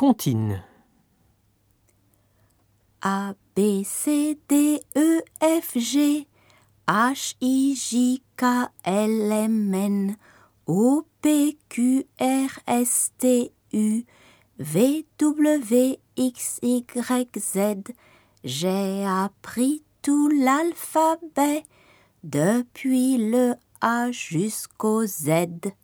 Contine. A, B, C, D, E, F, G, H, I, J, K, L, M, N, O, P, Q, R, S, T, U, V, W, X, Y, Z. J'ai appris tout l'alphabet depuis le A jusqu'au Z.